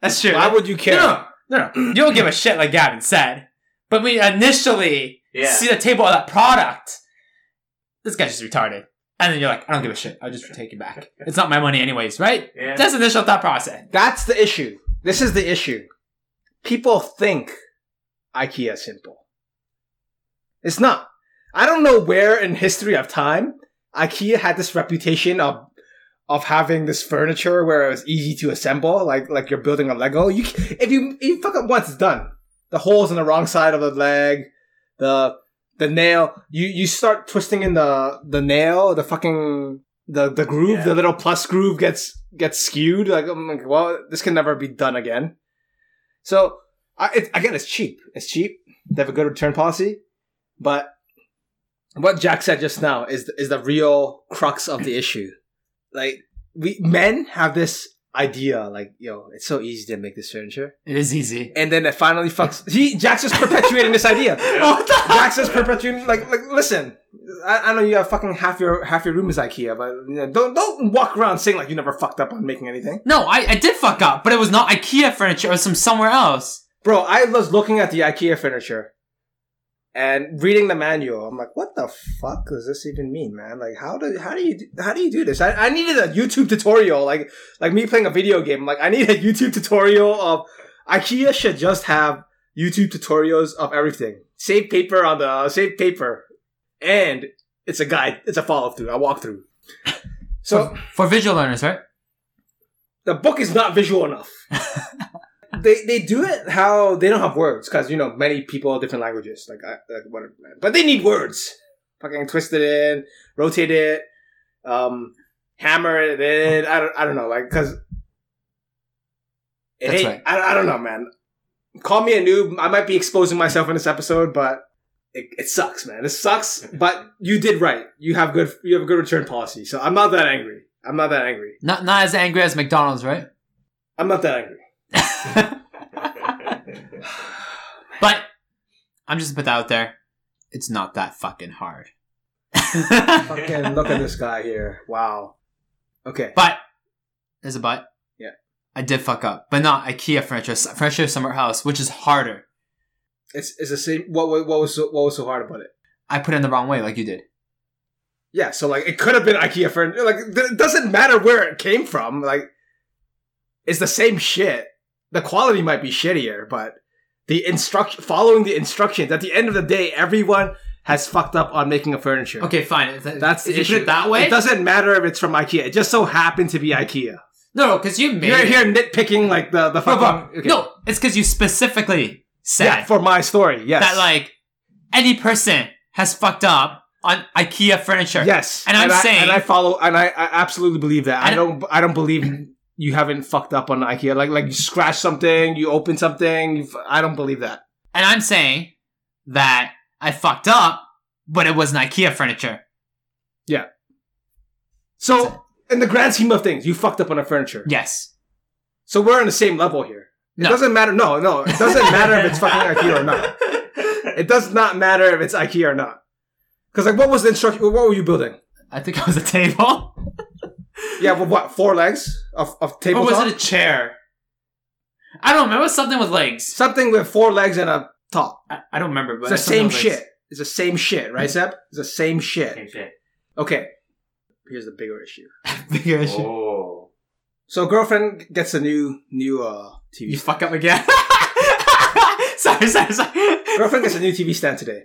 That's true. Why would you care? No, no, no, no. You don't give a shit like Gavin said. But we initially Yeah. see the table of that product. This guy's just retarded. And then you're like, I don't give a shit. I'll just take it back. It's not my money anyways, right? Yeah. That's the initial thought process. That's the issue. This is the issue. People think IKEA is simple. It's not. I don't know where in history of time IKEA had this reputation of of having this furniture where it was easy to assemble, like like you're building a Lego. You if you if you fuck up once, it's done. The holes on the wrong side of the leg, the the nail. You you start twisting in the the nail, the fucking the the groove, Yeah. the little plus groove gets gets skewed. Like I'm like, well, this can never be done again. So I, it, again, it's cheap. It's cheap. They have a good return policy, but what Jack said just now is is the real crux of the issue. Like we men have this idea, like yo, it's so easy to make this furniture, It is easy. and then it finally fucks. He Jack's just perpetuating this idea. Jack's just perpetuating like like listen. I, I know you have fucking half your half your room is IKEA, but you know, don't don't walk around saying like you never fucked up on making anything. No, I, I did fuck up, but it was not IKEA furniture. It was from somewhere else. Bro, I was looking at the IKEA furniture and reading the manual. I'm like, what the fuck does this even mean, man? Like, how do how do you how do you do this? I, I needed a YouTube tutorial, like like me playing a video game. Like, I need a YouTube tutorial of IKEA should just have YouTube tutorials of everything. Save paper on the save paper, and it's a guide. It's a follow through, a walkthrough. So For visual learners, right? the book is not visual enough. they they do it how they don't have words because you know many people different languages like I, like whatever, but they need words. Fucking twist it in, rotate it, um, hammer it in. I don't I don't know like because That's right. I, I don't know, man. Call me a noob. I might be exposing myself in this episode, but. It, it sucks, man. It sucks, but you did right. You have good. You have a good return policy, so I'm not that angry. I'm not that angry. Not not as angry as McDonald's, right? I'm not that angry. But I'm just put that out there. It's not that fucking hard. Fucking look at this guy here. Wow. Okay. But there's a but. Yeah. I did fuck up, but not IKEA furniture. Furniture summer house, which is harder. It's it's the same. What what what was so, what was so hard about it? I put it in the wrong way, like you did. Yeah. So like it could have been IKEA furniture. Like it doesn't matter where it came from. Like it's the same shit. The quality might be shittier, but the instruction following the instructions at the end of the day, everyone has fucked up on making a furniture. Okay, fine. That- That's the issue. it that way. It doesn't matter if it's from IKEA. It just so happened to be IKEA. no, no, because you made You're it. here nitpicking like the the No, fucking but- okay. no, it's because you specifically said yeah, for my story. Yes. that like any person has fucked up on IKEA furniture. Yes, And I'm I, saying- and I follow, and I, I absolutely believe that. I don't, I don't believe you haven't fucked up on IKEA. Like, like you scratch something, you open something. You, I don't believe that. And I'm saying that I fucked up, but it wasn't IKEA furniture. Yeah. So, in the grand scheme of things, you fucked up on the furniture. Yes. So we're on the same level here. It No. doesn't matter. No, no, it doesn't matter if it's fucking IKEA or not. It does not matter if it's IKEA or not. Because like, what was the instruction? What were you building? I think it was a table. Yeah, well, what? Four legs of of Or tabletop? was it a chair? I don't remember. Something with legs. something with four legs and a top? I, I don't remember. But It's the same shit. It's the same shit, right, Seb? It's the same shit. Same shit. Okay. Here's the bigger issue. Bigger issue. Oh. So girlfriend gets a new new uh TV. You fuck up again. sorry, sorry, sorry. girlfriend gets a new TV stand today.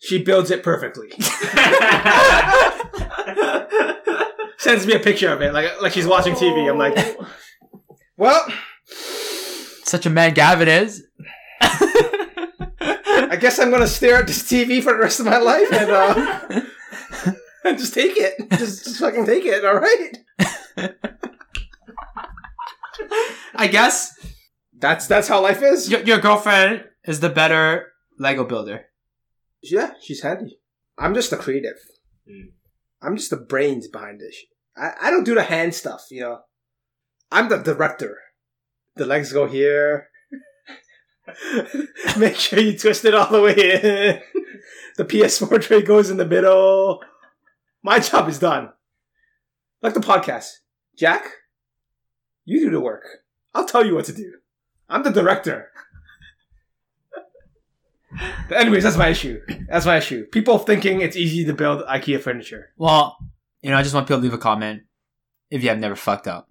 She builds it perfectly. Sends me a picture of it, like like she's watching TV. I'm like, well, Such a man Gavin is. I guess I'm gonna stare at this TV for the rest of my life and uh and just take it. Just, just fucking take it, alright? I guess That's that's how life is. your, your girlfriend is the better Lego builder. Yeah, she's handy. I'm just the creative. Hmm. I'm just the brains behind this. I, I don't do the hand stuff, you know. I'm the director. The legs go here. Make sure you twist it all the way in. The PS4 tray goes in the middle. My job is done. Like the podcast. Jack, you do the work. I'll tell you what to do. I'm the director. But anyways, that's my issue. That's my issue. People thinking it's easy to build IKEA furniture. Well, you know, I just want people to leave a comment if you have never fucked up.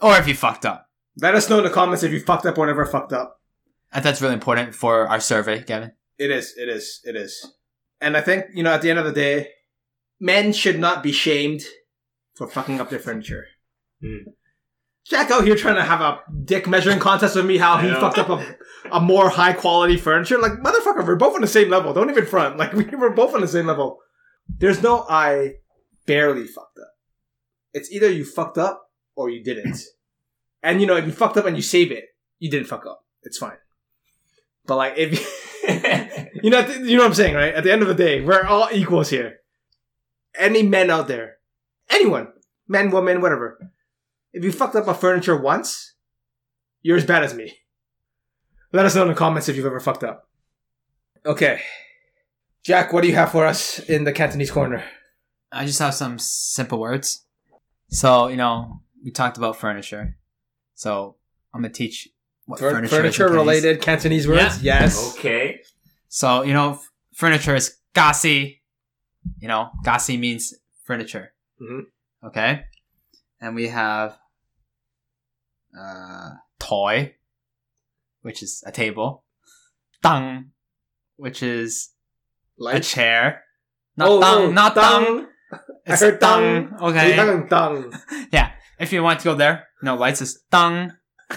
Or if you fucked up. Let us know in the comments if you fucked up or never fucked up. I think that's really important for our survey, Gavin. It is. It is. It is. And I think you know, at the end of the day, men should not be shamed for fucking up their furniture. Hmm. Jack out here trying to have a dick measuring contest with me how he fucked up a, a more high quality furniture. Like motherfucker, we're both on the same level. Don't even front. Like we were both on the same level. There's no I barely fucked up. It's either you fucked up or you didn't. And you know, if you fucked up and you save it, you didn't fuck up. It's fine. But like if you you know, you know what I'm saying, right? At the end of the day, we're all equals here. Any men out there, anyone, men, women, whatever. If you fucked up a furniture once, you're as bad as me. Let us know in the comments if you've ever fucked up. Okay, Jack, what do you have for us in the Cantonese corner? I just have some simple words. So, you know, we talked about furniture. So, I'm going to teach what Fur- furniture, furniture, is in Cantonese. related Cantonese words? Yes. okay. So, you know, f- furniture is gasi. You know, gasi means furniture. Mhm. Okay. And we have uh, toy, which is a table. Tang, which is a Like chair. Not Oh, tang, oh, not tang. Tang. I It's heard tang. tang. Okay. Dung, dung. Yeah. If you want to go there, no lights is tang,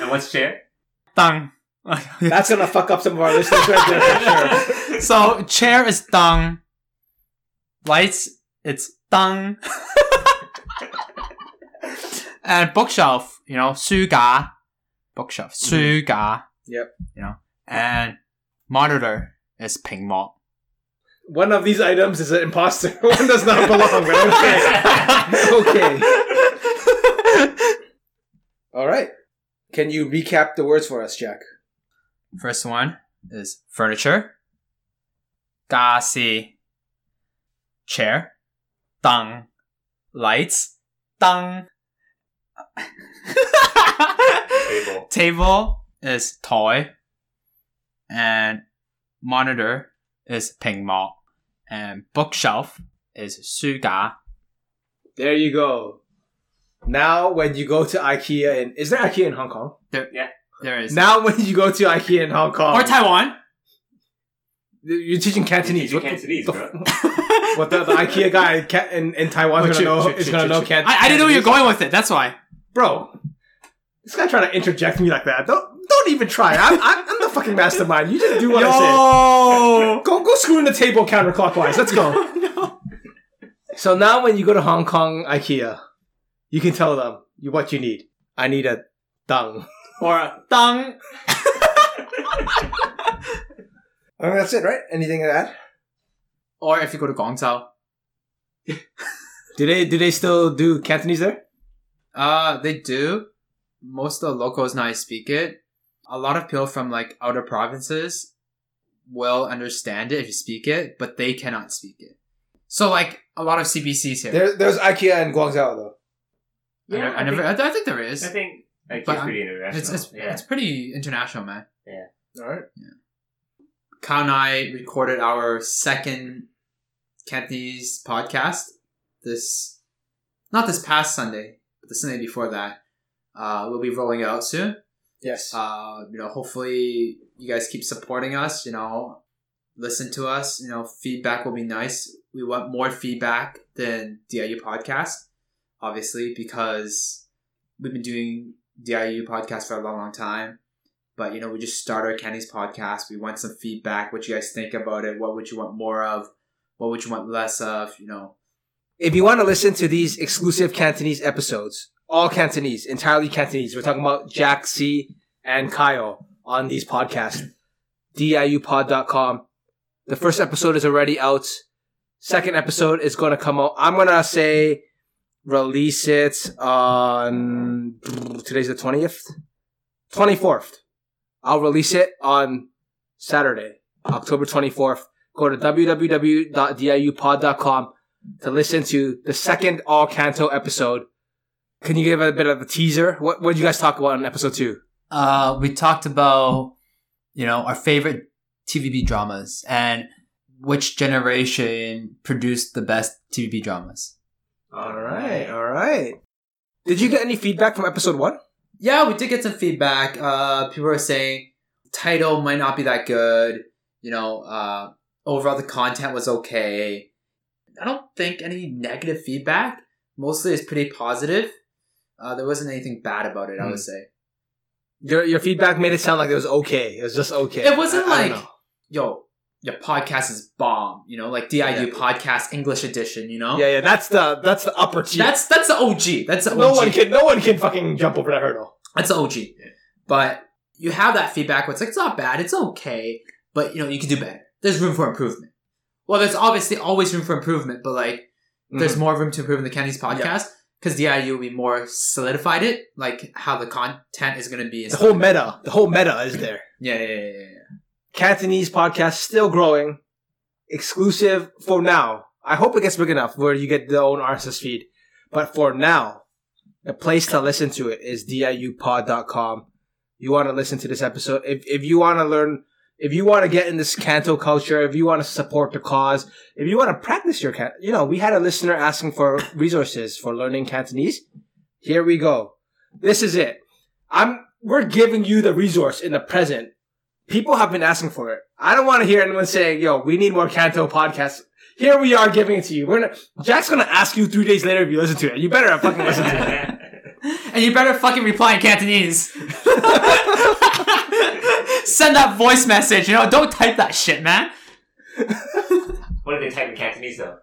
And what's chair? tang. That's gonna fuck up some of our listeners right there for sure. So chair is dung. Lights, it's dung. and bookshelf, you know, suga. Bookshelf, suga. Mm-hmm. Yep. You know, and monitor is ping mo one of these items is an imposter. one does not belong. okay. okay. All right. Can you recap the words for us, Jack? First one is furniture. Gasi. Chair. Dang. Lights. Dang. Table. Table is toy. And monitor is ping mall. And bookshelf is 書架. There you go. Now, when you go to IKEA, in, is there IKEA in Hong Kong? Yeah, there is. Now, when you go to IKEA in Hong Kong, or Taiwan. you're teaching Cantonese. Teaching What Cantonese, the- bro. What the, the IKEA guy in, in, in Taiwan is gonna shoot, know shoot, is gonna know shoot. Can- I, I didn't know where you're going with it. That's why. bro. This guy trying to interject me like that. Don't don't even try. I'm I'm, I'm the fucking mastermind. You just do what I say. Yo. Go go screw in the table counterclockwise. Let's go. no. So now when you go to Hong Kong IKEA, you can tell them you what you need. I need a dung. Or a tongue. I mean, that's it, right? Anything to add? Or if you go to Guangzhou. Do they do they still do Cantonese there? Uh, they do. Most of the locals now speak it. A lot of people from like outer provinces will understand it if you speak it, but they cannot speak it. So like a lot of CBCs here. There, there's IKEA in Guangzhou though. I, never- I never. I, I think there is. I think like But it's pretty international. It's it's, yeah. it's pretty international, man. Yeah. All right. Kyle and I recorded our second Cantonese podcast this, not this past Sunday, but the Sunday before that. Uh, we'll be rolling it out soon. Yes. Uh, you know, hopefully you guys keep supporting us. You know, listen to us. You know, feedback will be nice. We want more feedback than DIU podcast, obviously, because we've been doing DIU podcast for a long, long time. But you know, we just started our Candy's podcast. We want some feedback. What you guys think about it? What would you want more of? What would you want less of? You know, if you want to listen to these exclusive Cantonese episodes, all Cantonese, entirely Cantonese, we're talking about Jack C and Kyle on these podcasts. DIUpod.com. The first episode is already out. Second episode is going to come out. I'm going to say release it on today's the 20th, 24th. I'll release it on Saturday, October 24th. Go to www.diupod.com to listen to the second all canto episode. Can you give a bit of a teaser? What what did you guys talk about in episode two? uh, we talked about you know our favorite TVB dramas and which generation produced the best TVB dramas. all right. Alright. Did you get any feedback from episode one? Yeah, we did get some feedback. Uh, people are saying title might not be that good. You know, uh, overall the content was okay. I don't think any negative feedback. Mostly it's pretty positive. Uh, there wasn't anything bad about it. I Hmm. would say. Your your feedback made it sound like it was okay. It was just okay. It wasn't I- I like- know. Yo, your podcast is bomb. You know, like DIU Yeah. podcast English edition. You know, yeah, yeah. That's the that's the upper tier. that's that's the OG. That's the OG. no one can no one can fucking jump over that hurdle. That's the OG. But you have that feedback where it's like, it's not bad, it's okay, but you know, you can do better. There's room for improvement. Well, there's obviously always room for improvement, but like, there's Mm-hmm. more room to improve in the Kenny's podcast because DIU will be more solidified it, like how the content is going to be. the whole meta. The whole meta is there. Yeah, yeah, yeah, yeah. Cantonese podcast still growing. Exclusive for now. I hope it gets big enough where you get the own RSS feed. But for now, the place to listen to it is diupod.com. You want to listen to this episode. If, if you want to learn, if you want to get in this Canto culture, if you want to support the cause, if you want to practice your can, you know, we had a listener asking for resources for learning Cantonese. Here we go. This is it. I'm, we're giving you the resource in the present people have been asking for it. I don't want to hear anyone saying, "Yo, we need more Canto podcasts." Here we are giving it to you. We're gonna, Jack's gonna ask you three days later if you listen to it. You better fucking listen to it. And you better fucking reply in Cantonese. Send that voice message, you know, don't type that shit, man. what did they type in Cantonese though?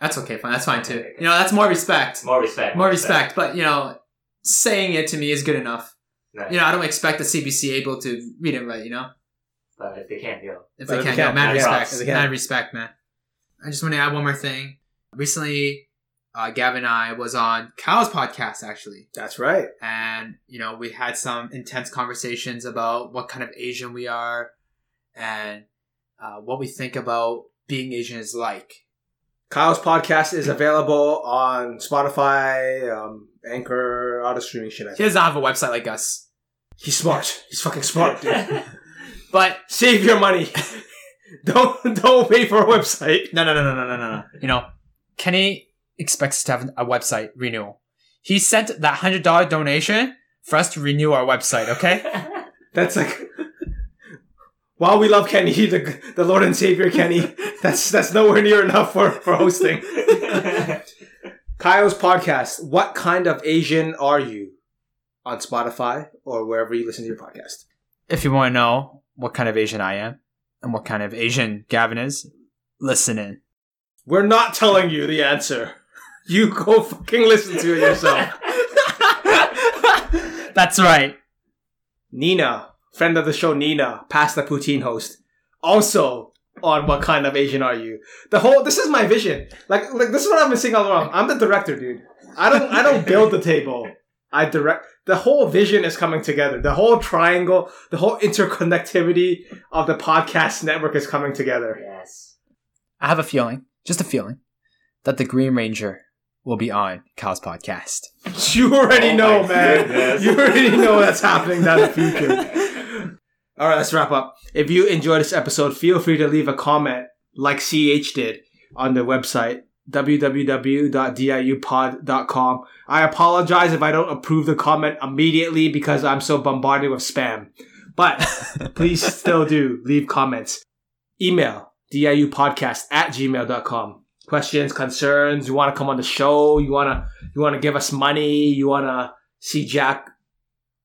That's okay, fine. That's fine too. You know, that's more respect. More respect. More respect, but you know, saying it to me is good enough. Nice. You know, I don't expect the CBC able to read it right. You know, But if they can't, yo. if But they if can, they no, mad yeah, respect, props. If they can. mad respect, man. I just want to add one more thing. Recently, uh, Gavin and I was on Kyle's podcast actually, That's right. and you know we had some intense conversations about what kind of Asian we are, and uh, what we think about being Asian is like. Kyle's podcast is available on Spotify, um, Anchor, all the streaming shit. I He doesn't have a website like us, He's smart. He's fucking smart, dude. but Save your money. don't don't pay for a website. no, no, no, no, no, no, no. You know, Kenny expects to have a website renewal. He sent that hundred dollar donation for us to renew our website. Okay. That's like. While we love Kenny, the the Lord and Savior Kenny, that's that's nowhere near enough for for hosting. Kyle's podcast. What kind of Asian are you? On Spotify or wherever you listen to your podcast. if you want to know what kind of Asian I am and what kind of Asian Gavin is, listen in. We're not telling you the answer. You go fucking listen to it yourself. That's right. Nina, friend of the show, Nina, past the poutine host, also on what kind of Asian are you? The whole this is my vision. Like like this is what I've been saying all along. I'm the director, dude. I don't I don't build the table. I direct. The whole vision is coming together. The whole triangle, the whole interconnectivity of the podcast network is coming together. yes. I have a feeling, just a feeling, that the Green Ranger will be on Cal's podcast. You already Oh know, man. goodness. You already know that's happening down the future. All right, let's wrap up. If you enjoyed this episode, feel free to leave a comment like CH did on the website www.diupod.com. I apologize if I don't approve the comment immediately because I'm so bombarded with spam. But please still do leave comments. Email diupodcast at gmail.com. Questions, concerns, you want to come on the show, you want to you want to give us money, you want to see Jack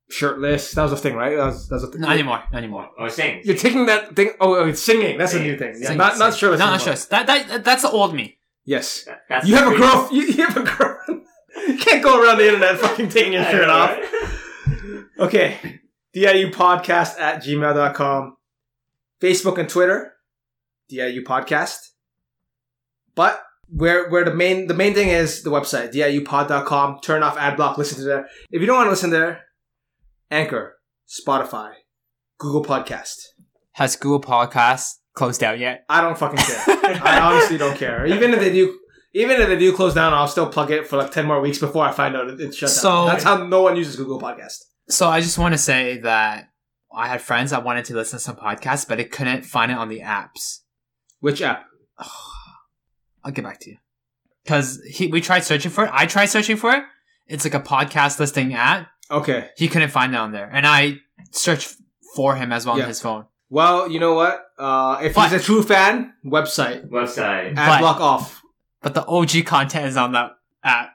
shirtless. That was a thing, right? That was, that was a thing. Not anymore. Not anymore. Oh, or sing. You're taking that thing. Oh, oh, it's singing. That's a new thing. Yeah, Sing- not not shirtless. Not, not anymore. shirtless. That, that, that's the old me. Yes. That- that's You have a pretty- girl. You, you have a girlfriend. You can't go around the internet fucking taking your shirt off. Okay. DIU podcast at gmail.com. Facebook and Twitter. DIU podcast. But where where the main the main thing is the website, diupod.com. Turn off ad block, listen to there. If you don't want to listen there, Anchor, Spotify, Google Podcast. Has Google Podcast closed down yet? I don't fucking care. I honestly don't care. Even if they do even if they do close down, I'll still plug it for like ten more weeks before I find out it- it's shut So- down. That's how no one uses Google Podcast. So I just want to say that I had friends that wanted to listen to some podcasts, but it couldn't find it on the apps. Which app? I'll get back to you. Because he, we tried searching for it. I tried searching for it. It's like a podcast listing app. Okay. He couldn't find it on there. And I searched for him as well Yeah. on his phone. Well, you know what? Uh, if But- he's a true fan, website Website. ad But- block off. But the OG content is on that app.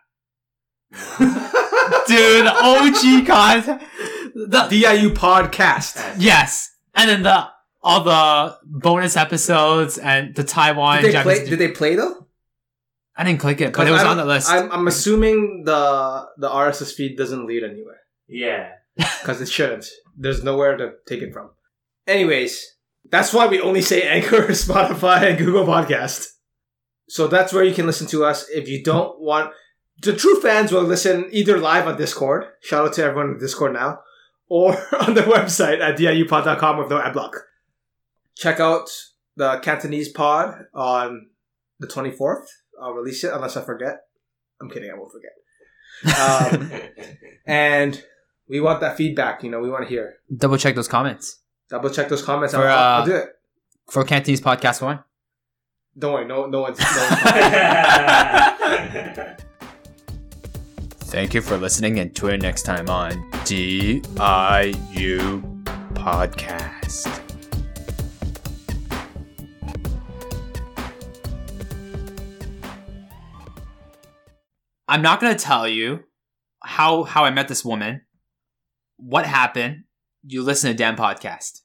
Dude, the OG content. The, DIU podcast. yes. And then the all the bonus episodes and the Taiwan Did they Japanese. play? Did they play though? I didn't click it, but it was I on the list. I'm, I'm assuming the the RSS feed doesn't lead anywhere Yeah. because it shouldn't. There's nowhere to take it from. Anyways, that's why we only say Anchor, Spotify, and Google Podcast. So that's where you can listen to us. If you don't want, the true fans will listen either live on Discord. Shout out to everyone on Discord now, or on the website at diupod.com with no ad block. Check out the Cantonese pod on the 24th. I'll release it unless I forget. I'm kidding. I won't forget. Um, and we want that feedback. You know, we want to hear. Double check those comments Double check those comments. For, I'll, I'll uh, do it. for Cantonese Podcast One. Don't worry. No, no one's. No one's Thank you for listening and tune in next time on DIU Podcast. I'm not going to tell you how how I met this woman, what happened. You listen to Dan podcast.